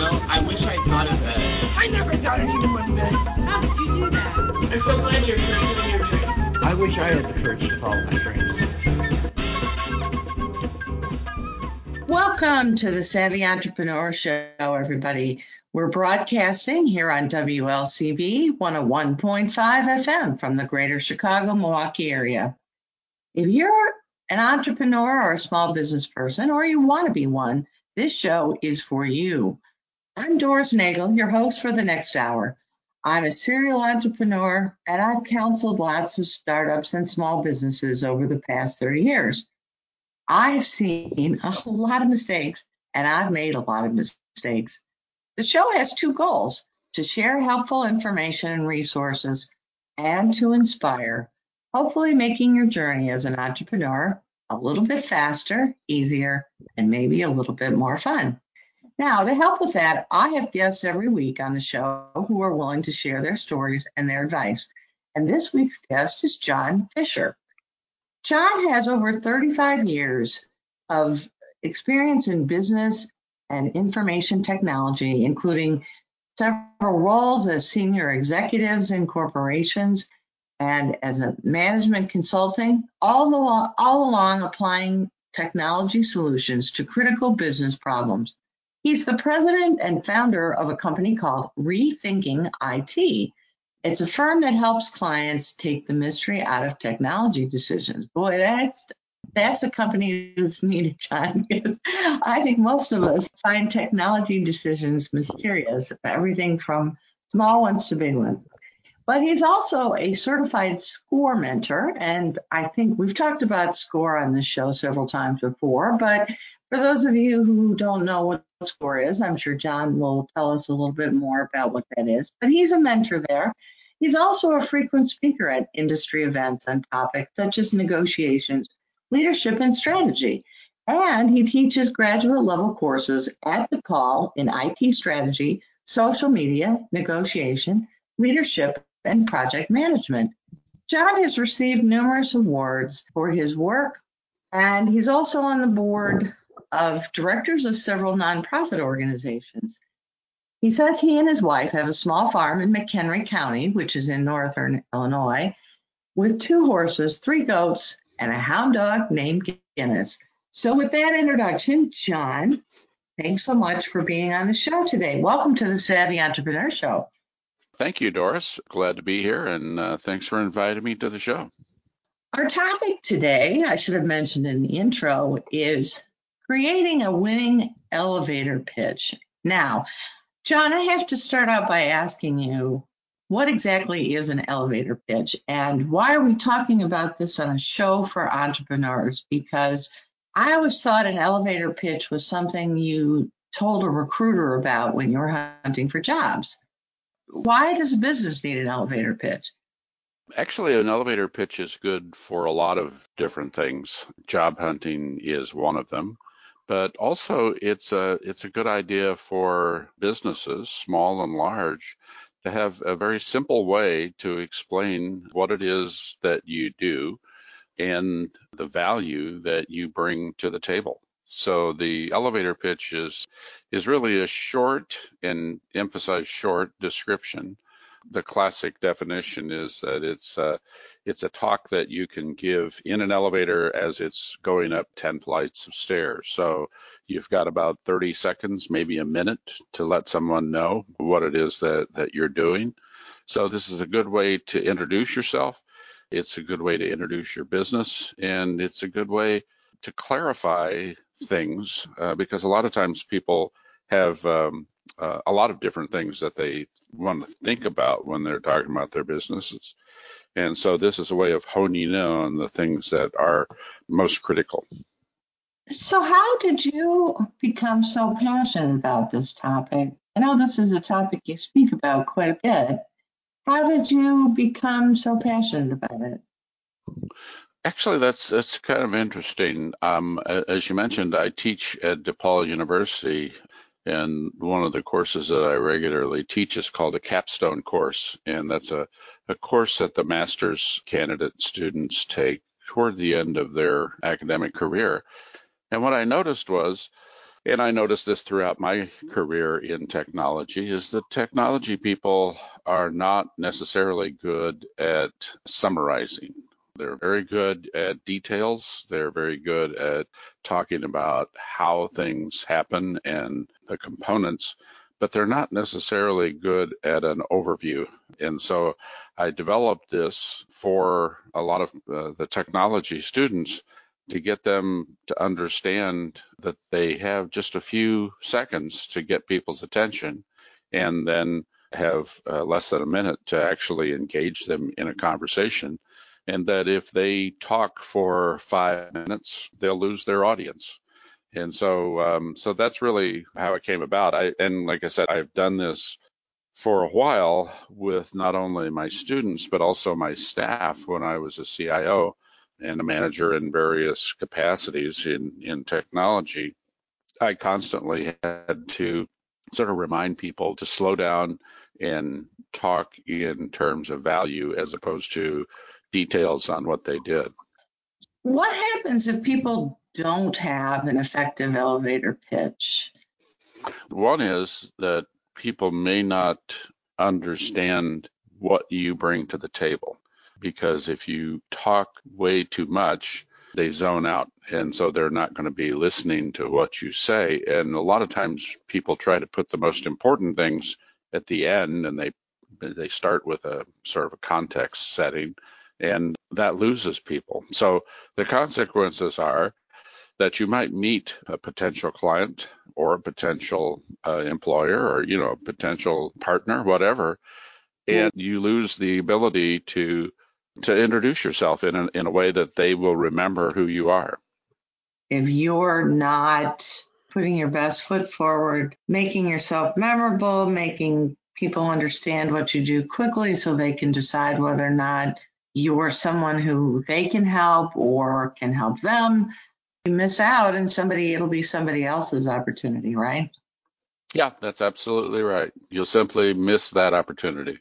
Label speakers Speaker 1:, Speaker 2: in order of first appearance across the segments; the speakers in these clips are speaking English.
Speaker 1: Know, I wish I thought of that.
Speaker 2: I never thought anyone would. How did you do that?
Speaker 1: I'm so glad you're pursuing your dream.
Speaker 3: I wish I had the courage to follow my dreams.
Speaker 4: Welcome to the Savvy Entrepreneur Show, everybody. We're broadcasting here on WLCB 101.5 FM from the greater Chicago, Milwaukee area. If you're an entrepreneur or a small business person, or you want to be one, this show is for you. I'm Doris Nagel, your host for the next hour. I'm a serial entrepreneur and I've counseled lots of startups and small businesses over the past 30 years. I've seen a lot of mistakes and I've made a lot of mistakes. The show has two goals to share helpful information and resources and to inspire, hopefully making your journey as an entrepreneur a little bit faster, easier, and maybe a little bit more fun. Now, to help with that, I have guests every week on the show who are willing to share their stories and their advice. And this week's guest is John Fisher. John has over 35 years of experience in business and information technology, including several roles as senior executives in corporations and as a management consulting, all along, all along applying technology solutions to critical business problems. He's the president and founder of a company called Rethinking IT. It's a firm that helps clients take the mystery out of technology decisions. Boy, that's that's a company that's needed, John, because I think most of us find technology decisions mysterious, everything from small ones to big ones. But he's also a certified SCORE mentor, and I think we've talked about SCORE on this show several times before. But for those of you who don't know what SCORE is, I'm sure John will tell us a little bit more about what that is. But he's a mentor there. He's also a frequent speaker at industry events on topics such as negotiations, leadership, and strategy. And he teaches graduate level courses at DePaul in IT strategy, social media, negotiation, leadership, and project management. John has received numerous awards for his work, and he's also on the board of directors of several nonprofit organizations. He says he and his wife have a small farm in McHenry County, which is in northern Illinois, with two horses, three goats, and a hound dog named Guinness. So, with that introduction, John, thanks so much for being on the show today. Welcome to the Savvy Entrepreneur Show.
Speaker 5: Thank you, Doris. Glad to be here, and uh, thanks for inviting me to the show.
Speaker 4: Our topic today, I should have mentioned in the intro, is creating a winning elevator pitch. Now, John, I have to start out by asking you what exactly is an elevator pitch and why are we talking about this on a show for entrepreneurs? Because I always thought an elevator pitch was something you told a recruiter about when you were hunting for jobs. Why does a business need an elevator pitch?
Speaker 5: Actually, an elevator pitch is good for a lot of different things. Job hunting is one of them, but also it's a it's a good idea for businesses, small and large, to have a very simple way to explain what it is that you do and the value that you bring to the table. So the elevator pitch is is really a short and emphasize short description. The classic definition is that it's uh, it's a talk that you can give in an elevator as it's going up 10 flights of stairs. So you've got about 30 seconds, maybe a minute to let someone know what it is that, that you're doing. So this is a good way to introduce yourself. It's a good way to introduce your business and it's a good way to clarify things uh, because a lot of times people have um, uh, a lot of different things that they want to think about when they're talking about their businesses. And so this is a way of honing in on the things that are most critical.
Speaker 4: So, how did you become so passionate about this topic? I know this is a topic you speak about quite a bit. How did you become so passionate about it?
Speaker 5: Actually, that's that's kind of interesting. Um, as you mentioned, I teach at DePaul University, and one of the courses that I regularly teach is called a capstone course, and that's a, a course that the master's candidate students take toward the end of their academic career. And what I noticed was, and I noticed this throughout my career in technology, is that technology people are not necessarily good at summarizing. They're very good at details. They're very good at talking about how things happen and the components, but they're not necessarily good at an overview. And so I developed this for a lot of uh, the technology students to get them to understand that they have just a few seconds to get people's attention and then have uh, less than a minute to actually engage them in a conversation. And that if they talk for five minutes, they'll lose their audience. And so, um, so that's really how it came about. I, and like I said, I've done this for a while with not only my students, but also my staff when I was a CIO and a manager in various capacities in, in technology, I constantly had to sort of remind people to slow down and talk in terms of value as opposed to details on what they did.
Speaker 4: What happens if people don't have an effective elevator pitch?
Speaker 5: One is that people may not understand what you bring to the table because if you talk way too much, they zone out. And so they're not going to be listening to what you say. And a lot of times people try to put the most important things at the end and they they start with a sort of a context setting and that loses people. So the consequences are that you might meet a potential client or a potential uh, employer or you know a potential partner whatever and you lose the ability to to introduce yourself in a, in a way that they will remember who you are.
Speaker 4: If you're not putting your best foot forward, making yourself memorable, making people understand what you do quickly so they can decide whether or not you're someone who they can help or can help them, you miss out and somebody it'll be somebody else's opportunity, right?
Speaker 5: Yeah, that's absolutely right. You'll simply miss that opportunity.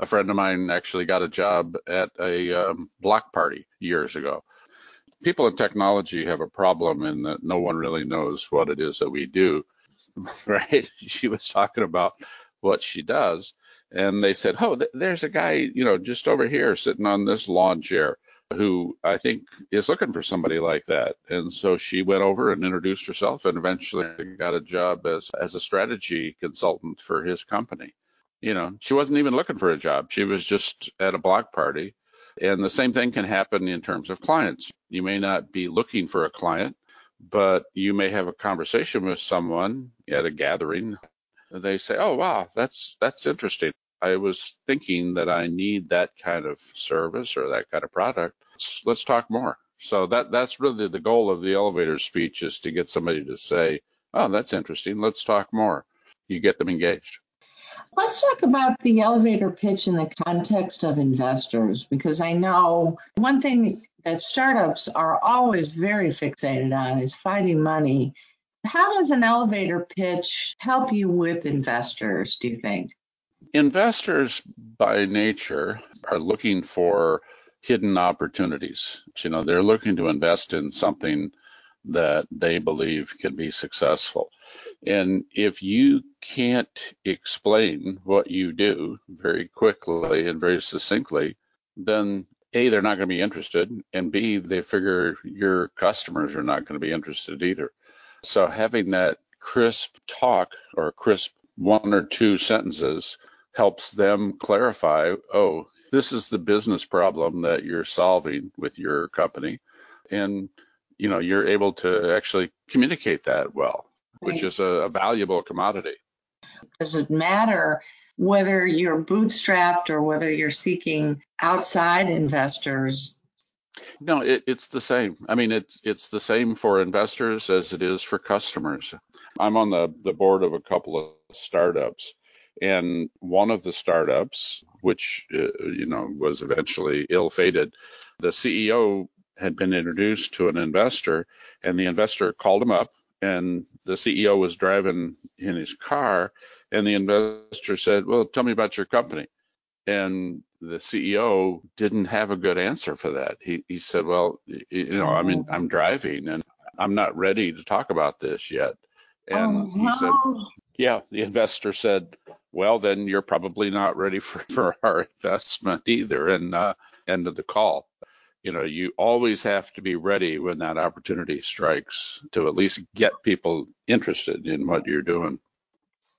Speaker 5: A friend of mine actually got a job at a um, block party years ago. People in technology have a problem in that no one really knows what it is that we do, right? She was talking about what she does, and they said, "Oh, th- there's a guy, you know, just over here sitting on this lawn chair." who I think is looking for somebody like that. And so she went over and introduced herself and eventually got a job as, as a strategy consultant for his company you know, she wasn't even looking for a job. She was just at a block party. And the same thing can happen in terms of clients. You may not be looking for a client, but you may have a conversation with someone at a gathering. They say, "Oh, wow, that's that's interesting. I was thinking that I need that kind of service or that kind of product. Let's, let's talk more." So that that's really the goal of the elevator speech is to get somebody to say, "Oh, that's interesting. Let's talk more." You get them engaged.
Speaker 4: Let's talk about the elevator pitch in the context of investors, because I know one thing that startups are always very fixated on is finding money. How does an elevator pitch help you with investors, do you think?
Speaker 5: Investors, by nature, are looking for hidden opportunities. You know, they're looking to invest in something that they believe can be successful. And if you can't explain what you do very quickly and very succinctly, then A, they're not going to be interested, and B, they figure your customers are not going to be interested either. So having that crisp talk or crisp one or two sentences helps them clarify, oh, this is the business problem that you're solving with your company. And, you know, you're able to actually communicate that well which is a, a valuable commodity.
Speaker 4: Does it matter whether you're bootstrapped or whether you're seeking outside investors?
Speaker 5: No, it, it's the same. I mean, it's it's the same for investors as it is for customers. I'm on the the board of a couple of startups, and one of the startups, which uh, you know was eventually ill-fated, the CEO had been introduced to an investor, and the investor called him up, and the CEO was driving in his car, and the investor said, "Well, tell me about your company." And the CEO didn't have a good answer for that. He he said, "Well, you know, I mean, I'm driving and I'm not ready to talk about this yet." And
Speaker 4: oh,
Speaker 5: he said, "Yeah." The investor said, "Well, then you're probably not ready for for our investment either." And uh, end of the call. You know, you always have to be ready when that opportunity strikes to at least get people interested in what you're doing.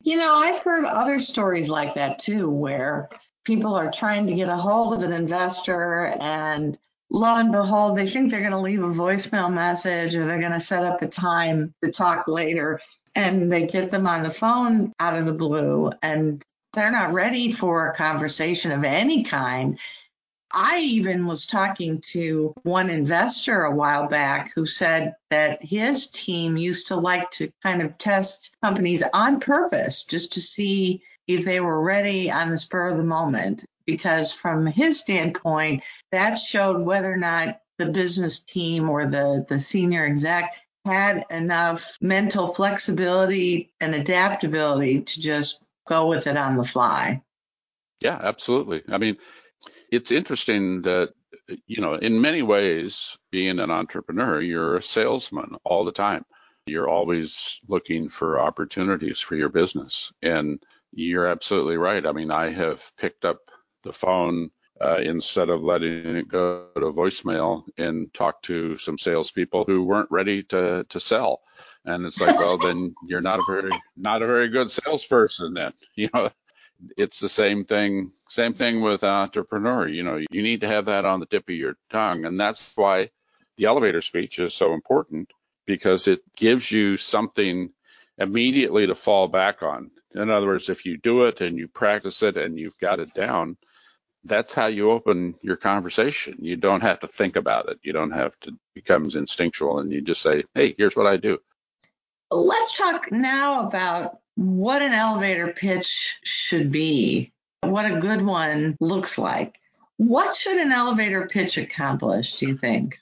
Speaker 4: You know, I've heard other stories like that too, where people are trying to get a hold of an investor and lo and behold, they think they're going to leave a voicemail message or they're going to set up a time to talk later. And they get them on the phone out of the blue and they're not ready for a conversation of any kind. I even was talking to one investor a while back who said that his team used to like to kind of test companies on purpose just to see if they were ready on the spur of the moment. Because from his standpoint, that showed whether or not the business team or the, the senior exec had enough mental flexibility and adaptability to just go with it on the fly.
Speaker 5: Yeah, absolutely. I mean, it's interesting that, you know, in many ways, being an entrepreneur, you're a salesman all the time. You're always looking for opportunities for your business. And you're absolutely right. I mean, I have picked up the phone uh, instead of letting it go to voicemail and talk to some salespeople who weren't ready to to sell. And it's like, well, then you're not a very not a very good salesperson. Then you know, it's the same thing. Same thing with entrepreneur. You know, you need to have that on the tip of your tongue, and that's why the elevator speech is so important because it gives you something immediately to fall back on. In other words, if you do it and you practice it and you've got it down, that's how you open your conversation. You don't have to think about it. You don't have to becomes instinctual and you just say, "Hey, here's what I do."
Speaker 4: Let's talk now about what an elevator pitch should be. What a good one looks like. What should an elevator pitch accomplish, do you think?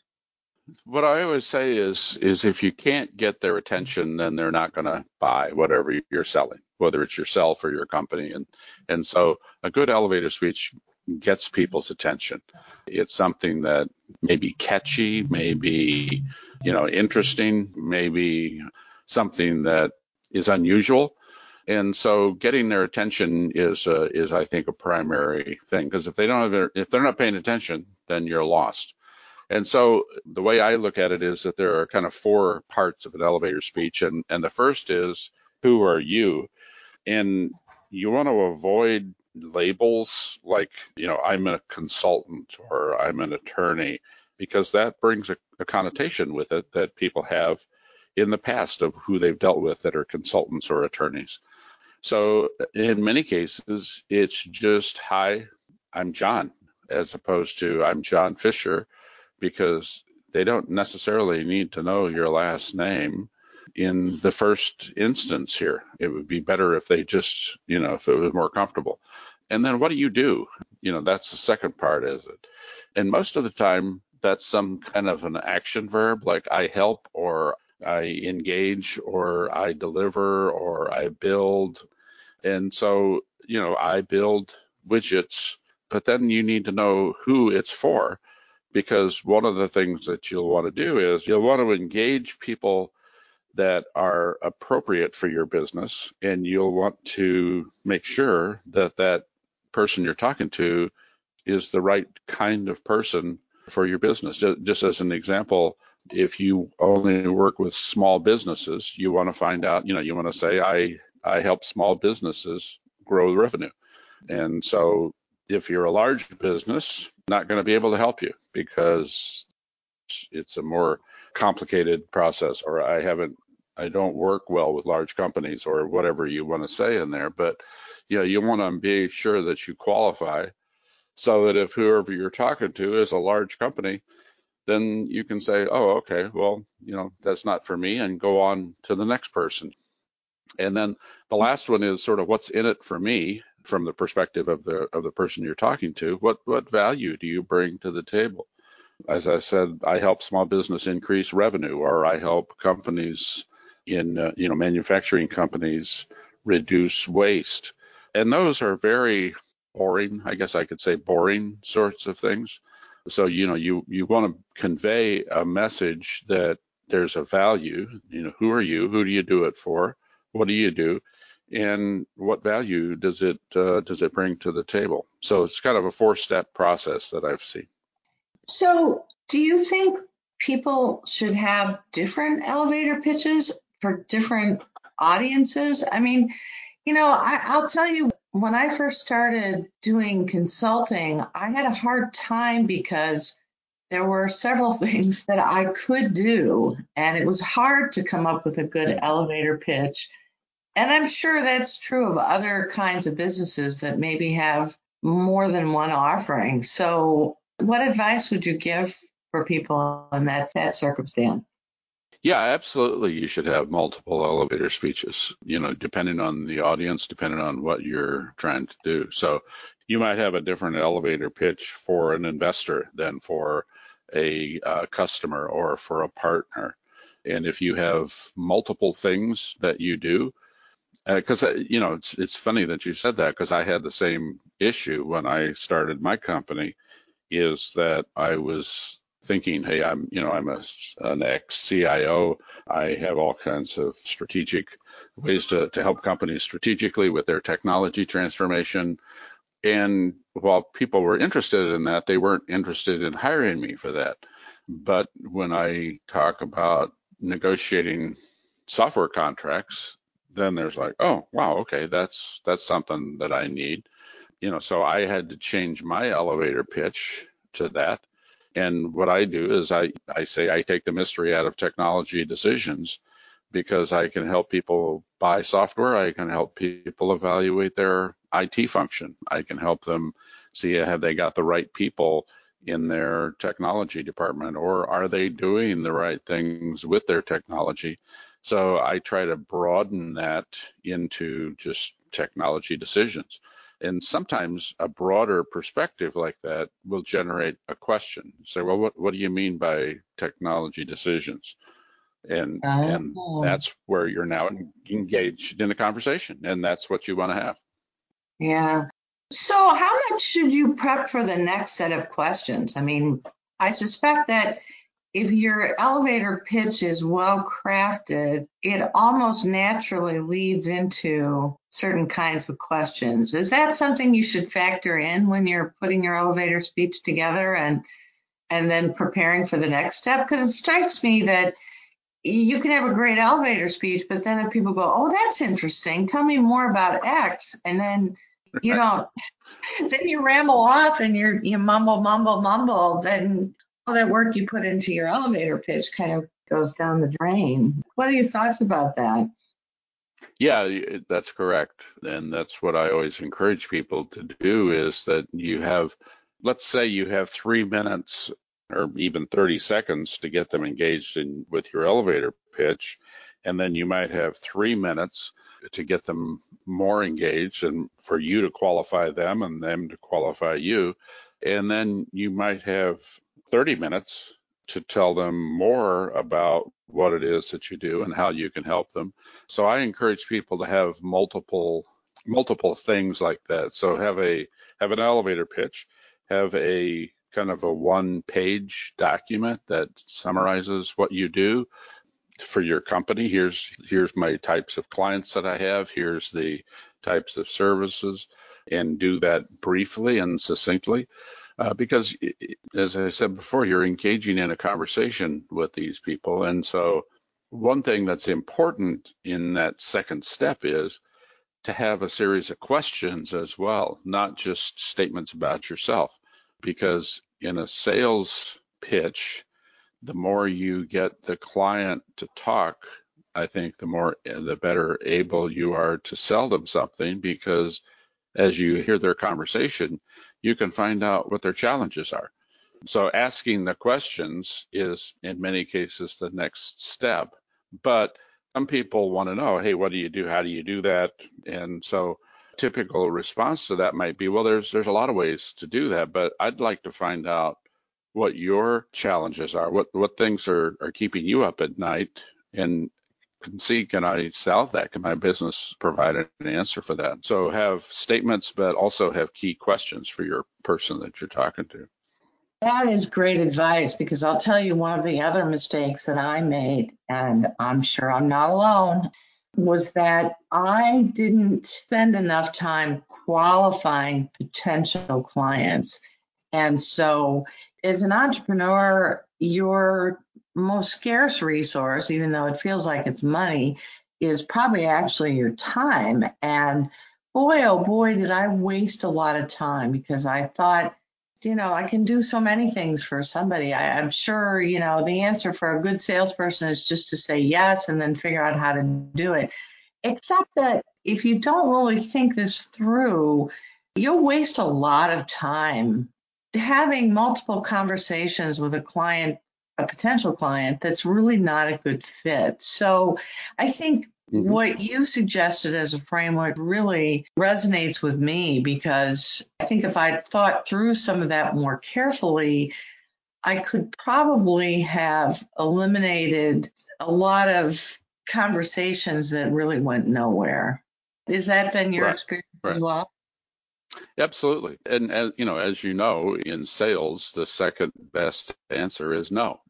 Speaker 5: what I always say is is if you can't get their attention, then they're not going to buy whatever you're selling, whether it's yourself or your company. And and so a good elevator speech gets people's attention. It's something that may be catchy, maybe you know interesting, maybe something that is unusual. And so getting their attention is uh, is I think a primary thing because if they don't have if they're not paying attention, then you're lost. And so the way I look at it is that there are kind of four parts of an elevator speech. And, and the first is, who are you? And you want to avoid labels like, you know, I'm a consultant or I'm an attorney, because that brings a, a connotation with it that people have in the past of who they've dealt with that are consultants or attorneys. So in many cases, it's just, hi, I'm John, as opposed to I'm John Fisher because they don't necessarily need to know your last name in the first instance here. It would be better if they just, you know, if it was more comfortable. And then what do you do? You know, that's the second part, is it? And most of the time, that's some kind of an action verb like I help or I engage or I deliver or I build. And so, you know, I build widgets, but then you need to know who it's for because one of the things that you'll want to do is you'll want to engage people that are appropriate for your business and you'll want to make sure that that person you're talking to is the right kind of person for your business. Just as an example, if you only work with small businesses, you want to find out, you know, you want to say, I, I help small businesses grow revenue. And so if you're a large business, not going to be able to help you because it's a more complicated process or I haven't I don't work well with large companies or whatever you want to say in there but you know you want to be sure that you qualify so that if whoever you're talking to is a large company then you can say, oh, okay, well, you know, that's not for me and go on to the next person. And then the last one is sort of what's in it for me from the perspective of the of the person you're talking to. What what value do you bring to the table? As I said, I help small business increase revenue, or I help companies in uh, you know manufacturing companies reduce waste, and those are very boring. I guess I could say boring sorts of things. So you know you you want to convey a message that there's a value. You know who are you? Who do you do it for? What do you do? And what value does it uh, does it bring to the table? So it's kind of a four step process that I've seen.
Speaker 4: So do you think people should have different elevator pitches for different audiences? I mean, you know, I, I'll tell you when I first started doing consulting, I had a hard time because there were several things that I could do, and it was hard to come up with a good elevator pitch. And I'm sure that's true of other kinds of businesses that maybe have more than one offering. So, what advice would you give for people in that, that circumstance?
Speaker 5: Yeah, absolutely. You should have multiple elevator speeches, you know, depending on the audience, depending on what you're trying to do. So you might have a different elevator pitch for an investor than for a uh, customer or for a partner. And if you have multiple things that you do, because uh, uh, you know it's it's funny that you said that because I had the same issue when I started my company, is that I was thinking, hey, I'm, you know, I'm a, an ex CIO. I have all kinds of strategic ways to, to help companies strategically with their technology transformation. And while people were interested in that, they weren't interested in hiring me for that. But when I talk about negotiating software contracts, then there's like, oh, wow, okay, that's that's something that I need. You know, so I had to change my elevator pitch to that and what I do is I, I say I take the mystery out of technology decisions because I can help people buy software. I can help people evaluate their IT function. I can help them see have they got the right people in their technology department or are they doing the right things with their technology? So I try to broaden that into just technology decisions. And sometimes a broader perspective like that will generate a question. Say, well, what, what do you mean by technology decisions? And oh. and that's where you're now engaged in a conversation, and that's what you want to have.
Speaker 4: Yeah. So, how much should you prep for the next set of questions? I mean, I suspect that if your elevator pitch is well crafted, it almost naturally leads into certain kinds of questions. Is that something you should factor in when you're putting your elevator speech together and and then preparing for the next step? Because it strikes me that you can have a great elevator speech, but then if people go, "Oh, that's interesting. Tell me more about X," and then you don't, then you ramble off and you're you mumble, mumble, mumble. Then all that work you put into your elevator pitch kind of goes down the drain. What are your thoughts about that?
Speaker 5: Yeah, that's correct. And that's what I always encourage people to do is that you have, let's say you have three minutes or even 30 seconds to get them engaged in with your elevator pitch. And then you might have three minutes to get them more engaged and for you to qualify them and them to qualify you. And then you might have 30 minutes to tell them more about what it is that you do and how you can help them. So I encourage people to have multiple multiple things like that. So have a have an elevator pitch, have a kind of a one page document that summarizes what you do for your company. Here's here's my types of clients that I have, here's the types of services and do that briefly and succinctly uh, because, as I said before, you're engaging in a conversation with these people. And so, one thing that's important in that second step is to have a series of questions as well, not just statements about yourself. Because in a sales pitch, the more you get the client to talk, I think the more the better able you are to sell them something because as you hear their conversation, you can find out what their challenges are. So asking the questions is in many cases the next step. But some people want to know, hey, what do you do? How do you do that? And so typical response to that might be, well, there's there's a lot of ways to do that, but I'd like to find out what your challenges are, what what things are are keeping you up at night, and see can I solve that? Can my business provide an answer for that? So have statements, but also have key questions for your person that you're talking to.
Speaker 4: That is great advice because I'll tell you one of the other mistakes that I made, and I'm sure I'm not alone, was that I didn't spend enough time qualifying potential clients. And so, as an entrepreneur, your most scarce resource, even though it feels like it's money, is probably actually your time. And boy, oh boy, did I waste a lot of time because I thought, you know, I can do so many things for somebody. I, am sure, you know, the answer for a good salesperson is just to say yes and then figure out how to do it. Except that if you don't really think this through, you'll waste a lot of time having multiple conversations with a client a potential client that's really not a good fit. So I think mm-hmm. what you suggested as a framework really resonates with me because I think if I'd thought through some of that more carefully, I could probably have eliminated a lot of conversations that really went nowhere. Is that been your right. experience right. as well?
Speaker 5: Absolutely. And as you know, as you know, in sales, the second best answer is no.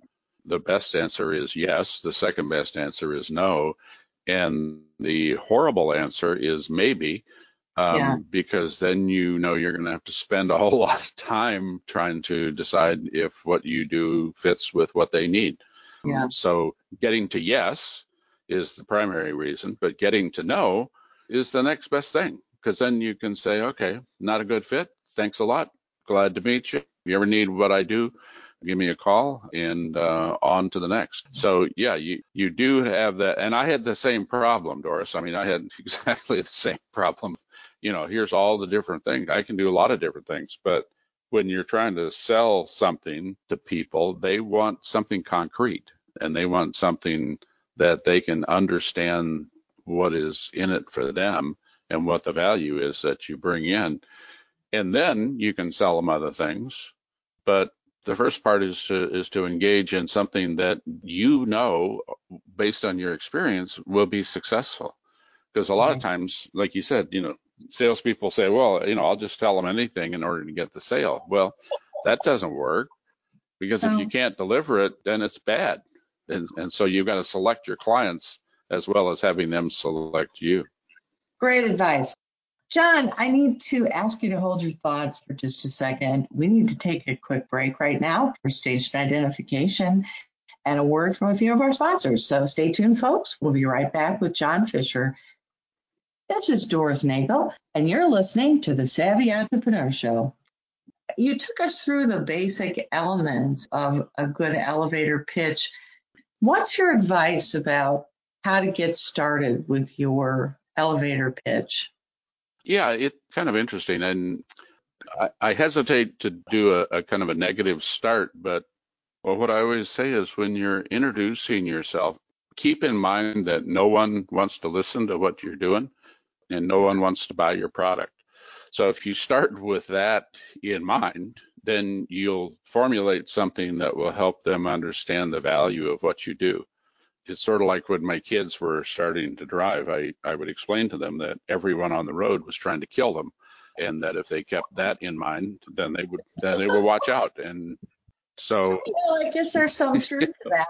Speaker 5: The best answer is yes. The second best answer is no. And the horrible answer is maybe, um, yeah. because then you know you're going to have to spend a whole lot of time trying to decide if what you do fits with what they need.
Speaker 4: Yeah.
Speaker 5: So getting to yes is the primary reason, but getting to no is the next best thing because then you can say, okay, not a good fit. Thanks a lot. Glad to meet you. If you ever need what I do, give me a call and uh, on to the next. So yeah, you you do have that, and I had the same problem, Doris. I mean, I had exactly the same problem. You know, here's all the different things. I can do a lot of different things, but when you're trying to sell something to people, they want something concrete and they want something that they can understand what is in it for them and what the value is that you bring in. And then you can sell them other things. But the first part is to, is to engage in something that you know, based on your experience, will be successful. Because a lot mm-hmm. of times, like you said, you know, salespeople say, well, you know, I'll just tell them anything in order to get the sale. Well, that doesn't work because no. if you can't deliver it, then it's bad. And, and so you've got to select your clients as well as having them select you.
Speaker 4: Great advice. John, I need to ask you to hold your thoughts for just a second. We need to take a quick break right now for station identification and a word from a few of our sponsors. So stay tuned, folks. We'll be right back with John Fisher. This is Doris Nagel, and you're listening to the Savvy Entrepreneur Show. You took us through the basic elements of a good elevator pitch. What's your advice about how to get started with your elevator pitch?
Speaker 5: Yeah, it's kind of interesting. And I, I hesitate to do a, a, kind of a negative start, but well, what I always say is when you're introducing yourself, keep in mind that no one wants to listen to what you're doing and no one wants to buy your product. So if you start with that in mind, then you'll formulate something that will help them understand the value of what you do it's sort of like when my kids were starting to drive, I, I would explain to them that everyone on the road was trying to kill them and that if they kept that in mind, then they would then they would watch out. And so
Speaker 4: well, I guess there's some truth to that.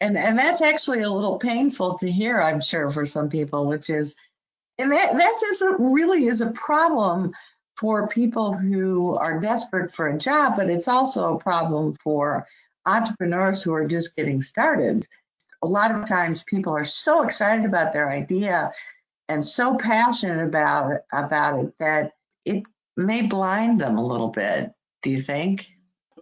Speaker 4: And and that's actually a little painful to hear, I'm sure, for some people, which is and that that is a, really is a problem for people who are desperate for a job, but it's also a problem for entrepreneurs who are just getting started a lot of times people are so excited about their idea and so passionate about it, about it that it may blind them a little bit. Do you think?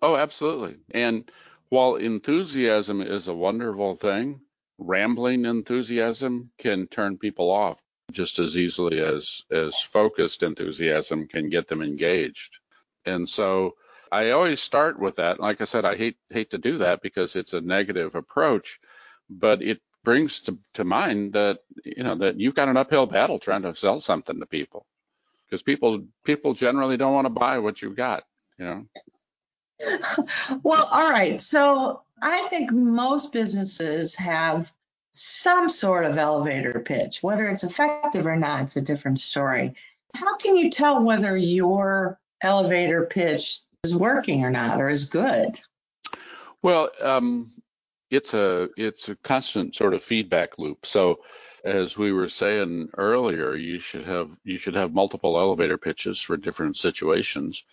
Speaker 5: Oh, absolutely. And while enthusiasm is a wonderful thing, rambling enthusiasm can turn people off just as easily as as focused enthusiasm can get them engaged. And so I always start with that. Like I said, I hate hate to do that because it's a negative approach, but it brings to, to mind that you know that you've got an uphill battle trying to sell something to people because people people generally don't want to buy what you've got, you know.
Speaker 4: Well, all right. So I think most businesses have some sort of elevator pitch. Whether it's effective or not, it's a different story. How can you tell whether your elevator pitch is working or not, or is good?
Speaker 5: Well, um, it's a it's a constant sort of feedback loop. So as we were saying earlier, you should have you should have multiple elevator pitches for different situations.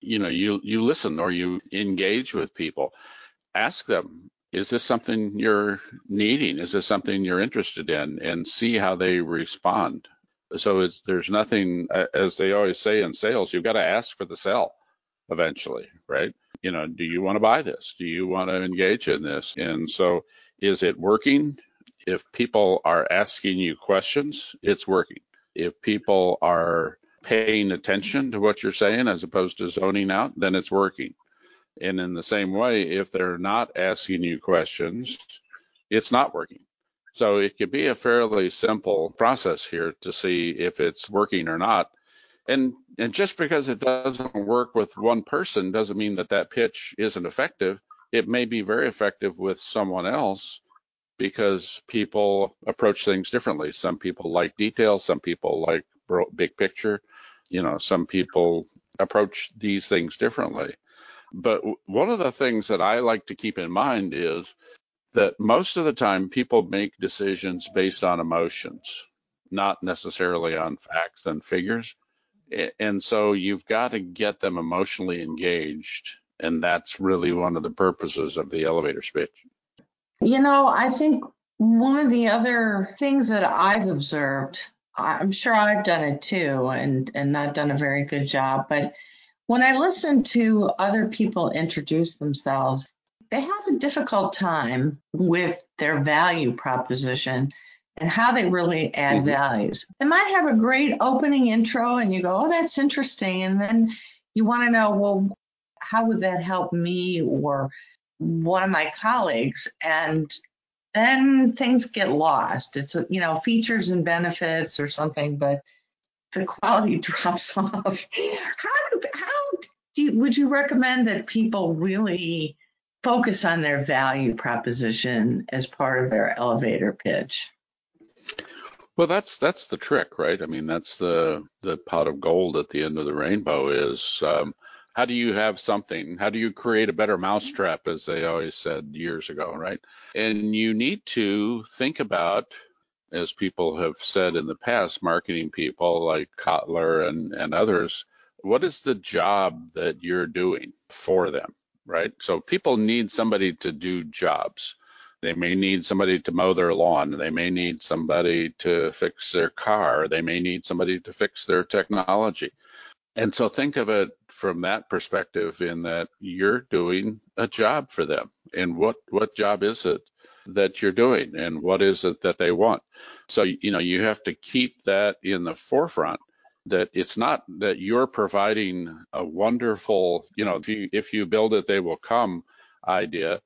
Speaker 5: You know, you you listen or you engage with people. Ask them, is this something you're needing? Is this something you're interested in? And see how they respond. So there's nothing, as they always say in sales, you've got to ask for the sell eventually, right? You know, do you want to buy this? Do you want to engage in this? And so is it working? If people are asking you questions, it's working. If people are paying attention to what you're saying as opposed to zoning out, then it's working. And in the same way, if they're not asking you questions, it's not working. So it could be a fairly simple process here to see if it's working or not. And and just because it doesn't work with one person doesn't mean that that pitch isn't effective. It may be very effective with someone else because people approach things differently. Some people like details, some people like big picture. You know, some people approach these things differently. But one of the things that I like to keep in mind is that most of the time people make decisions based on emotions, not necessarily on facts and figures. And so you've got to get them emotionally engaged. And that's really one of the purposes of the elevator speech.
Speaker 4: You know, I think one of the other things that I've observed, I'm sure I've done it too and, and not done a very good job, but when I listen to other people introduce themselves, they have a difficult time with their value proposition and how they really add mm-hmm. values. They might have a great opening intro and you go, oh, that's interesting. And then you want to know, well, how would that help me or one of my colleagues? And then things get lost. It's, you know, features and benefits or something, but the quality drops off. How do, how do you, would you recommend that people really focus on their value proposition as part of their elevator pitch?
Speaker 5: Well, that's that's the trick, right? I mean, that's the the pot of gold at the end of the rainbow is um, how do you have something? How do you create a better mousetrap, as they always said years ago, right? And you need to think about as people have said in the past, marketing people like Kotler and, and others, what is the job that you're doing for them, right? So people need somebody to do jobs. They may need somebody to mow their lawn. They may need somebody to fix their car. They may need somebody to fix their technology. And so think of it from that perspective in that you're doing a job for them. And what, what job is it? that you're doing and what is it that they want. So, you know, you have to keep that in the forefront that it's not that you're providing a wonderful, you know, if you if you build it they will come idea.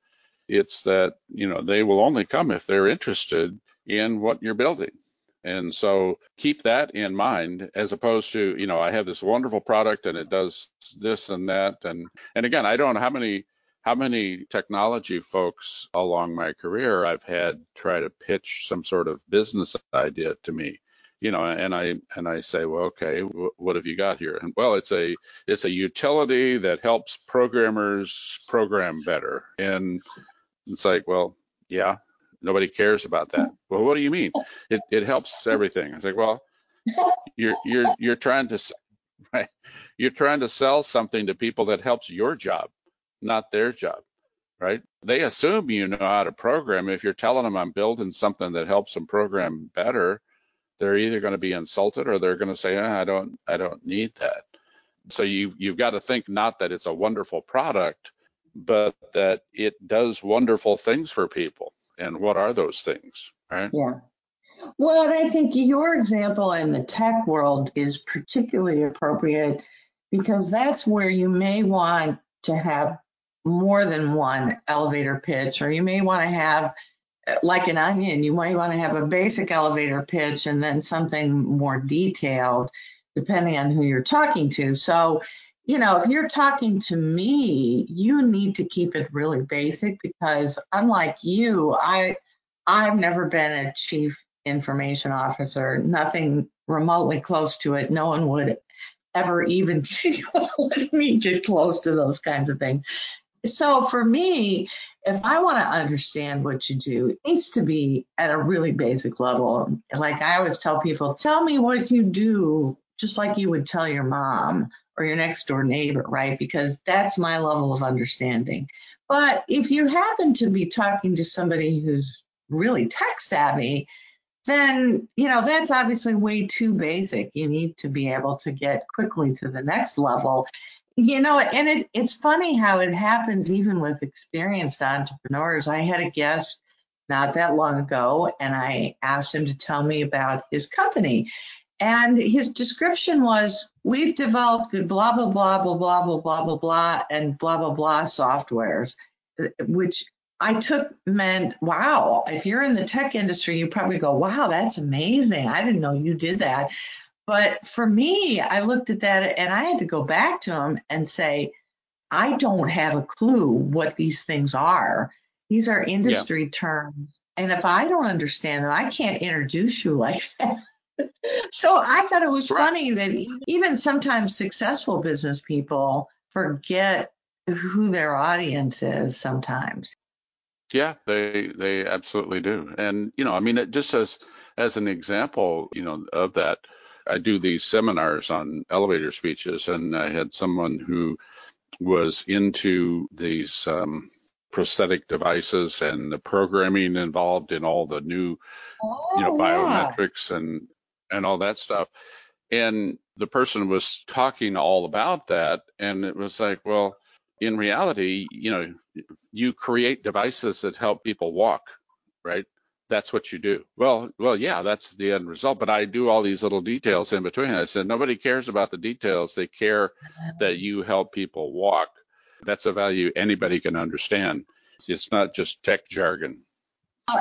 Speaker 5: It's that, you know, they will only come if they're interested in what you're building. And so keep that in mind as opposed to, you know, I have this wonderful product and it does this and that. And, and again, I don't know how many how many technology folks along my career I've had try to pitch some sort of business idea to me you know and i and i say well okay what have you got here and well it's a it's a utility that helps programmers program better and it's like well yeah nobody cares about that well what do you mean it it helps everything it's like well you're you're you're trying to right you're trying to sell something to people that helps your job not their job, right? They assume you know how to program. If you're telling them I'm building something that helps them program better, they're either going to be insulted or they're going to say, oh, I don't, I don't need that. So you've, you've got to think not that it's a wonderful product, but that it does wonderful things for people. And what are those things, right?
Speaker 4: Yeah. Well, I think your example in the tech world is particularly appropriate because that's where you may want to have more than one elevator pitch, or you may want to have like an onion, you might want to have a basic elevator pitch and then something more detailed depending on who you're talking to. So, you know, if you're talking to me, you need to keep it really basic because unlike you, I I've never been a chief information officer, nothing remotely close to it. No one would ever even think let me get close to those kinds of things. So for me, if I want to understand what you do, it needs to be at a really basic level. Like I always tell people, tell me what you do, just like you would tell your mom or your next door neighbor, right? Because that's my level of understanding. But if you happen to be talking to somebody who's really tech savvy, then, you know, that's obviously way too basic. You need to be able to get quickly to the next level. You know, and it, it's funny how it happens even with experienced entrepreneurs. I had a guest not that long ago, and I asked him to tell me about his company. And his description was, we've developed the blah, blah, blah, blah, blah, blah, blah, blah, blah, and blah, blah, blah softwares, which I took meant, wow, if you're in the tech industry, you probably go, wow, that's amazing. I didn't know you did that. But for me, I looked at that and I had to go back to him and say, I don't have a clue what these things are. These are industry yeah. terms. And if I don't understand them, I can't introduce you like that. So I thought it was right. funny that even sometimes successful business people forget who their audience is sometimes.
Speaker 5: Yeah, they they absolutely do. And you know, I mean, it just as as an example, you know, of that, I do these seminars on elevator speeches, and I had someone who was into these um, prosthetic devices and the programming involved in all the new, oh, you know, biometrics yeah. and and all that stuff. And the person was talking all about that, and it was like, well, in reality, you know, you create devices that help people walk, right? That's what you do. Well, well, yeah, that's the end result. But I do all these little details in between. I said nobody cares about the details. They care that you help people walk. That's a value anybody can understand. It's not just tech jargon.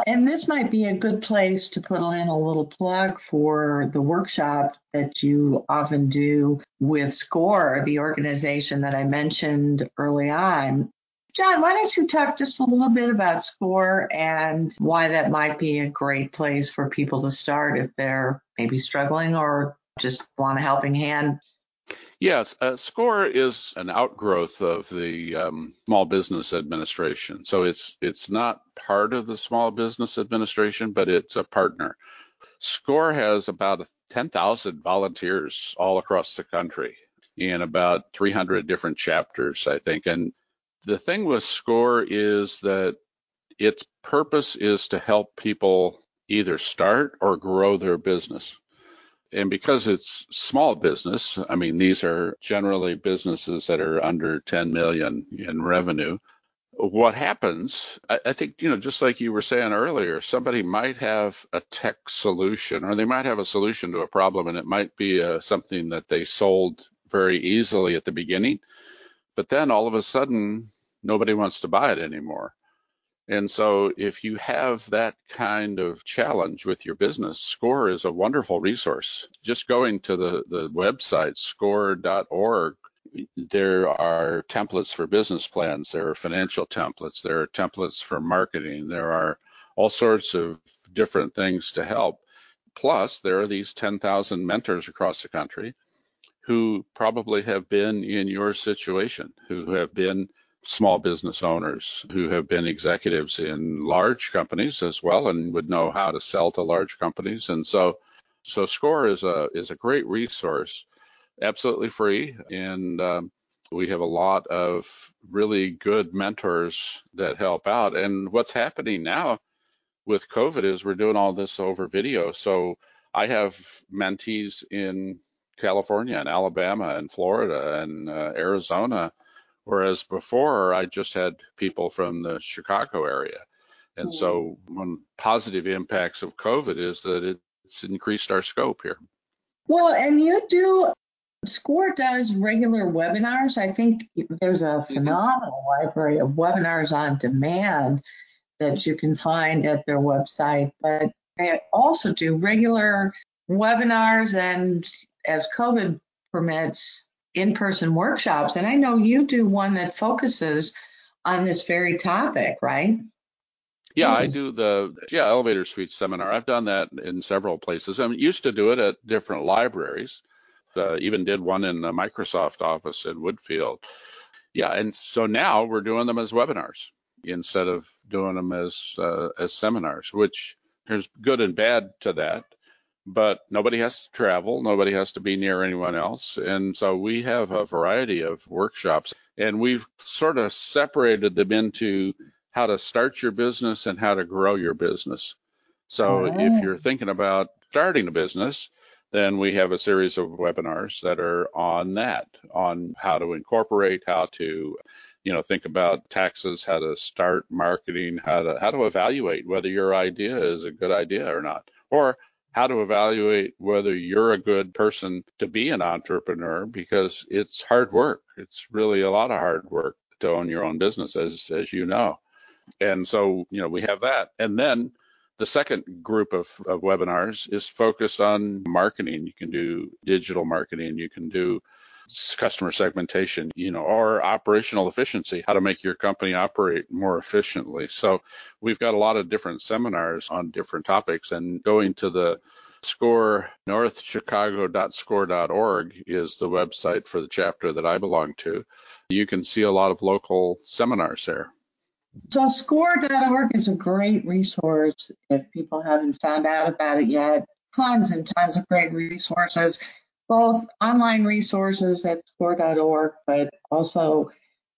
Speaker 4: And this might be a good place to put in a little plug for the workshop that you often do with SCORE, the organization that I mentioned early on. John, why don't you talk just a little bit about SCORE and why that might be a great place for people to start if they're maybe struggling or just want a helping hand?
Speaker 5: Yes, uh, SCORE is an outgrowth of the um, Small Business Administration. So it's it's not part of the Small Business Administration, but it's a partner. SCORE has about 10,000 volunteers all across the country in about 300 different chapters, I think. And the thing with SCORE is that its purpose is to help people either start or grow their business and because it's small business, I mean, these are generally businesses that are under 10 million in revenue. What happens, I, I think, you know, just like you were saying earlier, somebody might have a tech solution or they might have a solution to a problem and it might be uh, something that they sold very easily at the beginning. But then all of a sudden, nobody wants to buy it anymore. And so if you have that kind of challenge with your business, SCORE is a wonderful resource. Just going to the, the website, score.org, there are templates for business plans, there are financial templates, there are templates for marketing, there are all sorts of different things to help. Plus, there are these 10,000 mentors across the country who probably have been in your situation, who have been small business owners who have been executives in large companies as well and would know how to sell to large companies. And so, so Score is a is a great resource, absolutely free, and um, we have a lot of really good mentors that help out. And what's happening now with COVID is we're doing all this over video. So I have mentees in California and Alabama and Florida and uh, Arizona Whereas before, I just had people from the Chicago area. And mm-hmm. so, one positive impacts of COVID is that it's increased our scope here.
Speaker 4: Well, and you do SCORE does regular webinars. I think there's a mm-hmm. phenomenal library of webinars on demand that you can find at their website, but they also do regular webinars and as COVID permits, in person workshops. And I know you do one that focuses on this very topic, right?
Speaker 5: Yeah, I do the yeah elevator suite seminar. I've done that in several places. I used to do it at different libraries. Uh, even did one in the Microsoft office in Woodfield. Yeah, and so now we're doing them as webinars instead of doing them as uh, as seminars, which there's good and bad to that but nobody has to travel. Nobody has to be near anyone else. And so we have a variety of workshops and we've sort of separated them into how to start your business and how to grow your business. So oh. if you're thinking about starting a business, then we have a series of webinars that are on that, on how to incorporate, how to you know think about taxes how to start marketing how to how to evaluate whether your idea is a good idea or not or how to evaluate whether you're a good person to be an entrepreneur because it's hard work. It's really a lot of hard work to own your own business, as as you know. And so, you know, we have that. And then the second group of, of webinars is focused on marketing. You can do digital marketing, you can do customer segmentation, you know, or operational efficiency, how to make your company operate more efficiently. So we've got a lot of different seminars on different topics and going to the score northchicago.score.org is the website for the chapter that I belong to. You can see a lot of local seminars there.
Speaker 4: So score.org is a great resource if people haven't found out about it yet. Tons and tons of great resources both online resources at score.org, but also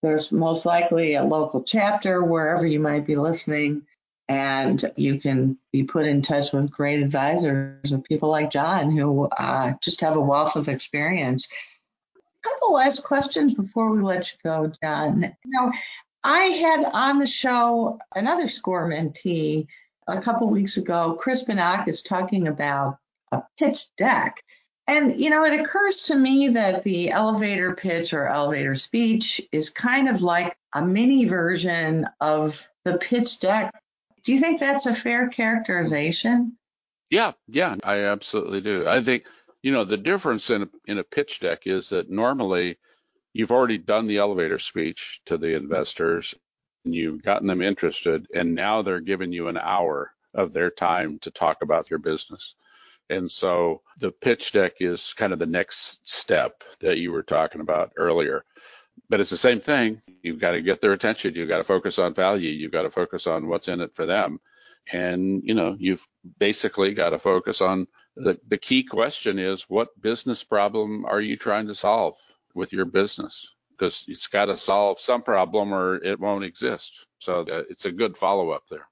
Speaker 4: there's most likely a local chapter wherever you might be listening, and you can be put in touch with great advisors or people like John who uh, just have a wealth of experience. A couple last questions before we let you go, John. You know, I had on the show another SCORE mentee a couple weeks ago, Chris is talking about a pitch deck. And, you know, it occurs to me that the elevator pitch or elevator speech is kind of like a mini version of the pitch deck. Do you think that's a fair characterization?
Speaker 5: Yeah, yeah, I absolutely do. I think, you know, the difference in a, in a pitch deck is that normally you've already done the elevator speech to the investors and you've gotten them interested, and now they're giving you an hour of their time to talk about your business. And so the pitch deck is kind of the next step that you were talking about earlier. But it's the same thing. You've got to get their attention. You've got to focus on value. You've got to focus on what's in it for them. And, you know, you've basically got to focus on the, the key question is what business problem are you trying to solve with your business? Because it's got to solve some problem or it won't exist. So uh, it's a good follow up there.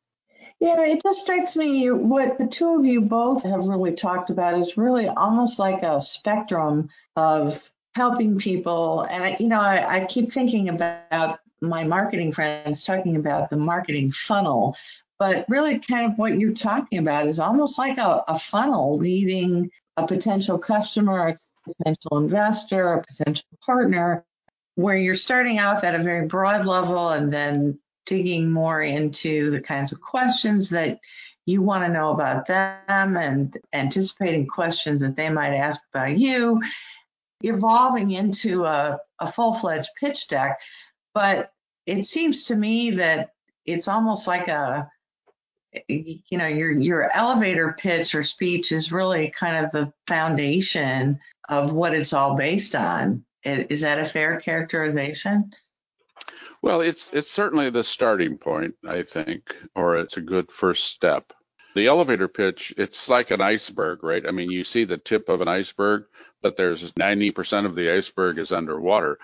Speaker 4: Yeah, it just strikes me what the two of you both have really talked about is really almost like a spectrum of helping people. And, I, you know, I, I keep thinking about my marketing friends talking about the marketing funnel, but really kind of what you're talking about is almost like a, a funnel leading a potential customer, a potential investor, a potential partner, where you're starting off at a very broad level and then digging more into the kinds of questions that you want to know about them and anticipating questions that they might ask about you, evolving into a, a full fledged pitch deck. But it seems to me that it's almost like a you know your your elevator pitch or speech is really kind of the foundation of what it's all based on is that a fair characterization
Speaker 5: well, it's it's certainly the starting point, I think, or it's a good first step. The elevator pitch, it's like an iceberg, right? I mean, you see the tip of an iceberg, but there's 90% of the iceberg is underwater.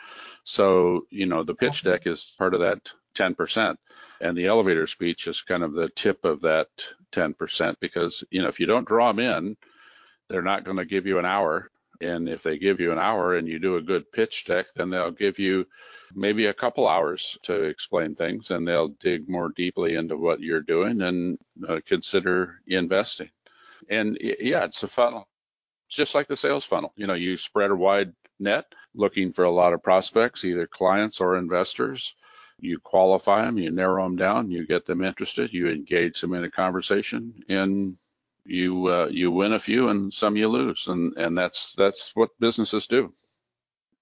Speaker 5: So, you know, the pitch deck is part of that 10%. And the elevator speech is kind of the tip of that 10% because, you know, if you don't draw them in, they're not going to give you an hour. And if they give you an hour and you do a good pitch deck, then they'll give you maybe a couple hours to explain things and they'll dig more deeply into what you're doing and uh, consider investing. And yeah, it's a funnel. It's just like the sales funnel. You know, you spread a wide net, looking for a lot of prospects, either clients or investors. You qualify them, you narrow them down, you get them interested, you engage them in a conversation, and you uh, you win a few and some you lose, and and that's that's what businesses do.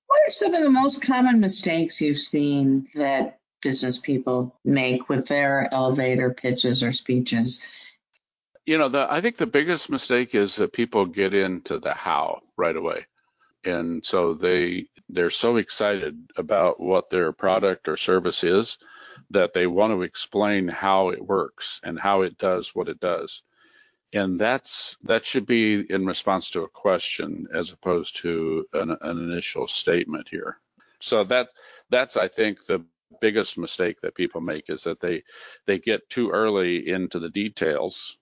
Speaker 4: What are some of the most common mistakes you've seen that business people make with their elevator pitches or speeches?
Speaker 5: You know, the, I think the biggest mistake is that people get into the how right away. And so they they're so excited about what their product or service is that they want to explain how it works and how it does what it does. And that's that should be in response to a question as opposed to an, an initial statement here. So that that's I think the biggest mistake that people make is that they they get too early into the details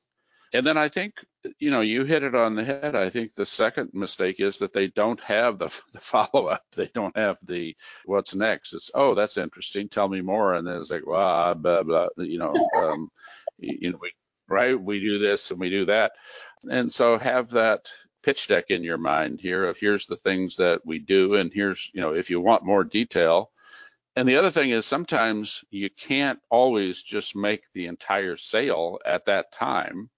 Speaker 5: and then I think, you know, you hit it on the head. I think the second mistake is that they don't have the, the follow up. They don't have the what's next. It's, oh, that's interesting. Tell me more. And then it's like, well, blah, blah, you know, um, you know, we, right. We do this and we do that. And so have that pitch deck in your mind here of here's the things that we do. And here's, you know, if you want more detail, and the other thing is sometimes you can't always just make the entire sale at that time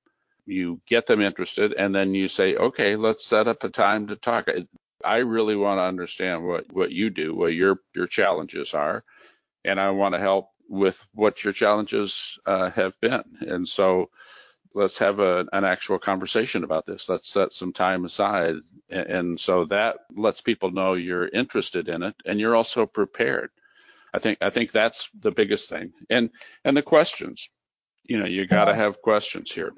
Speaker 5: you get them interested, and then you say, okay, let's set up a time to talk. I really want to understand what, what you do, what your your challenges are, and I want to help with what your challenges uh, have been. And so let's have a, an actual conversation about this. Let's set some time aside. And, and so that lets people know you're interested in it and you're also prepared. I think I think that's the biggest thing. And and the questions. You know, you got to have questions here.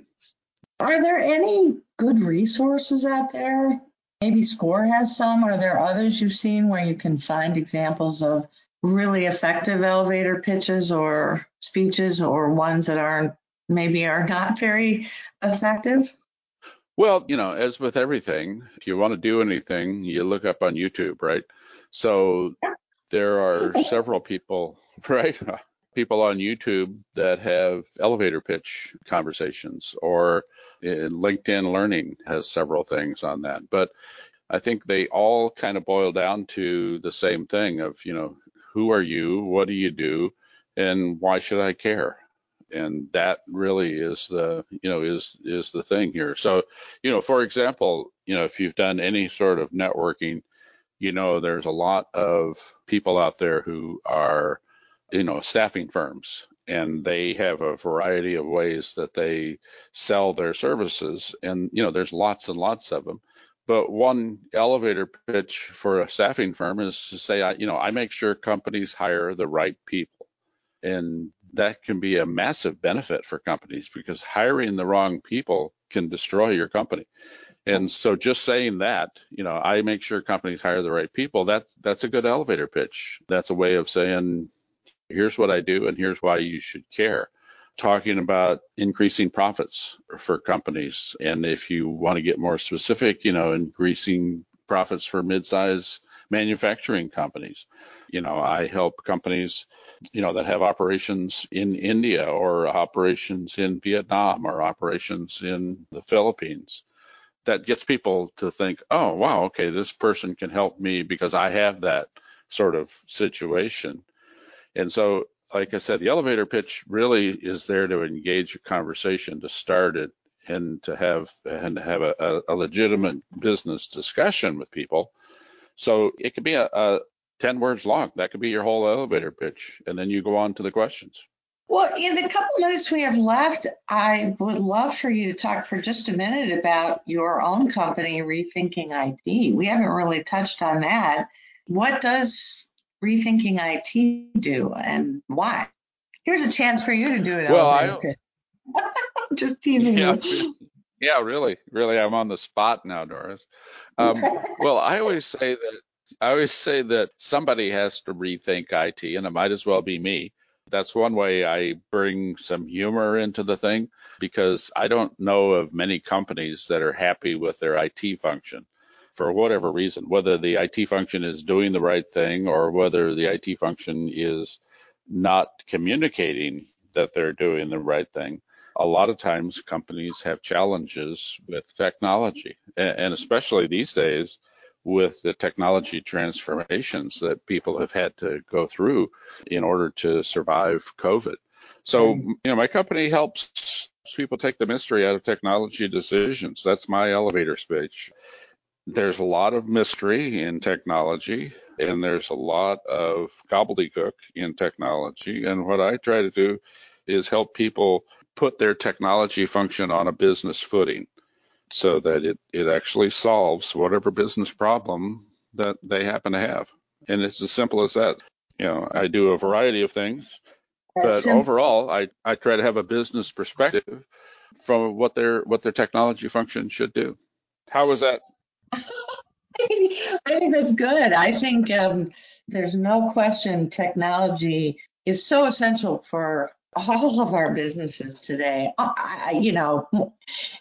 Speaker 4: Are there any good resources out there? Maybe SCORE has some. Are there others you've seen where you can find examples of really effective elevator pitches or speeches or ones that aren't maybe are not very effective?
Speaker 5: Well, you know, as with everything, if you want to do anything, you look up on YouTube, right? So there are several people, right? People on YouTube that have elevator pitch conversations or Uh, LinkedIn Learning has several things on that, but I think they all kind of boil down to the same thing of, you know, who are you? What do you do? And why should I care? And that really is the, you know, is, is the thing here. So, you know, for example, you know, if you've done any sort of networking, you know, there's a lot of people out there who are, you know, staffing firms and they have a variety of ways that they sell their services. And you know there's lots and lots of them but one elevator pitch for a staffing firm is to say you know i make sure companies hire the right people. And that can be a massive benefit for companies because hiring the wrong people can destroy your company. And so just saying that, you know, I make sure companies hire the right people, that's that's a good elevator pitch. That's a way of saying, here's what I do and here's why you should care. Talking about increasing profits for companies. And if you want to get more specific, you know, increasing profits for mid-size manufacturing companies. You know, I help companies, you know, that have operations in India or operations in Vietnam or operations in the Philippines. That gets people to think, oh, wow, okay, this person can help me because I have that sort of situation. And so, like I said, the elevator pitch really is there to engage a conversation, to start it, and to have and have a, a legitimate business discussion with people. So it could be a, a 10 words long. That could be your whole elevator pitch. And then you go on to the questions.
Speaker 4: Well, in the couple minutes we have left, I would love for you to talk for just a minute about your own company, Rethinking IT. We haven't really touched on that. What does rethinking IT do and why? Here's a chance for you to do it.
Speaker 5: Well, I
Speaker 4: just teasing
Speaker 5: yeah,
Speaker 4: you.
Speaker 5: Yeah, really, really, I'm on the spot now, Doris. Um, well, I always say that I always say that somebody has to rethink IT, and it might as well be me. That's one way I bring some humor into the thing because I don't know of many companies that are happy with their IT function for whatever reason, whether the IT function is doing the right thing or whether the IT function is not communicating that they're doing the right thing. A lot of times companies have challenges with technology, and especially these days with the technology transformations that people have had to go through in order to survive COVID. So, mm-hmm. you know, my company helps people take the mystery out of technology decisions. That's my elevator speech. There's a lot of mystery in technology and there's a lot of gobbledygook in technology. And what I try to do is help people put their technology function on a business footing so that it, it actually solves whatever business problem that they happen to have. And it's as simple as that. You know, I do a variety of things, but overall, I, I try to have a business perspective from what their what their technology function should do. How was that?
Speaker 4: I think that's good. I think um, there's no question technology is so essential for all of our businesses today. I, you know,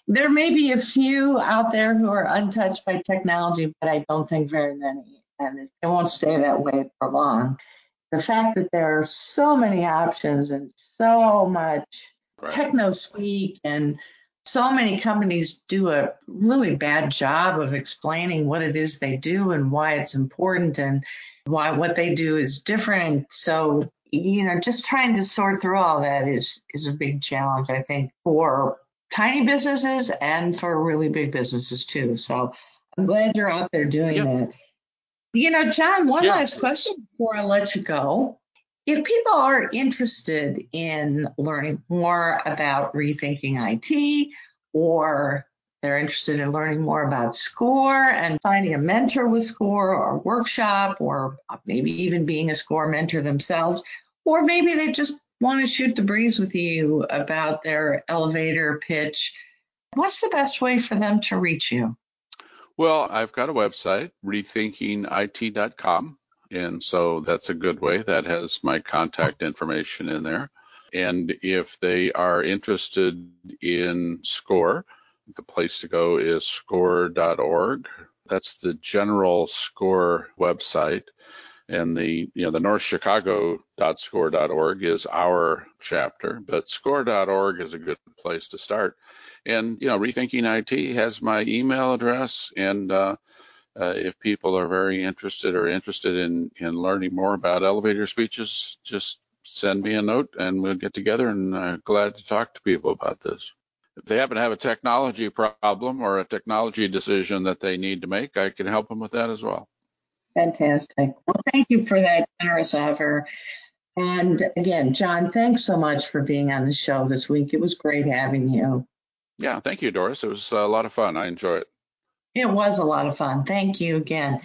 Speaker 4: there may be a few out there who are untouched by technology, but I don't think very many, and it won't stay that way for long. The fact that there are so many options and so much right. techno speak and so many companies do a really bad job of explaining what it is they do and why it's important and why what they do is different. So you know, just trying to sort through all that is is a big challenge, I think, for tiny businesses and for really big businesses too. So I'm glad you're out there doing yep. that. You know, John, one last question before I let you go. If people are interested in learning more about rethinking IT or they're interested in learning more about SCORE and finding a mentor with SCORE or workshop or maybe even being a SCORE mentor themselves. Or maybe they just want to shoot the breeze with you about their elevator pitch. What's the best way for them to reach you?
Speaker 5: Well, I've got a website, rethinkingit.com. And so that's a good way. That has my contact information in there. And if they are interested in SCORE, the place to go is score.org. That's the general SCORE website. And the, you know, the northchicago.score.org is our chapter, but score.org is a good place to start. And, you know, Rethinking IT has my email address. And, uh, uh, if people are very interested or interested in, in learning more about elevator speeches, just send me a note and we'll get together and uh, glad to talk to people about this. If they happen to have a technology problem or a technology decision that they need to make, I can help them with that as well.
Speaker 4: Fantastic. Well, thank you for that generous offer. And again, John, thanks so much for being on the show this week. It was great having you.
Speaker 5: Yeah, thank you, Doris. It was a lot of fun. I enjoy it.
Speaker 4: It was a lot of fun. Thank you again.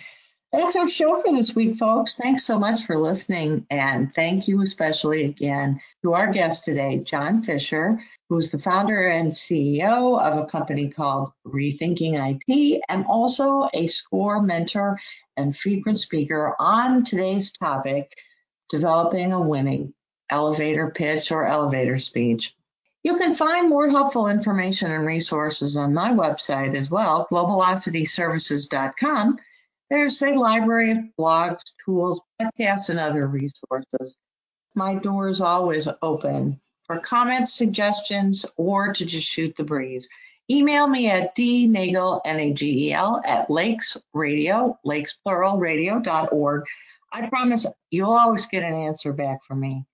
Speaker 4: That's our show for this week, folks. Thanks so much for listening. And thank you especially again to our guest today, John Fisher, who's the founder and CEO of a company called Rethinking IT and also a SCORE mentor and frequent speaker on today's topic, developing a winning elevator pitch or elevator speech. You can find more helpful information and resources on my website as well, globalocityservices.com there's a library of blogs, tools, podcasts, and other resources. My door is always open for comments, suggestions, or to just shoot the breeze. Email me at dnagel, N-A-G-E-L, at lakes. I promise you'll always get an answer back from me.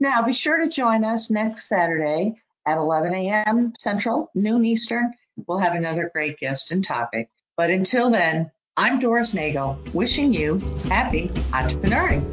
Speaker 4: Now, be sure to join us next Saturday at 11 a.m. Central, noon Eastern. We'll have another great guest and topic. But until then, I'm Doris Nagel, wishing you happy entrepreneuring.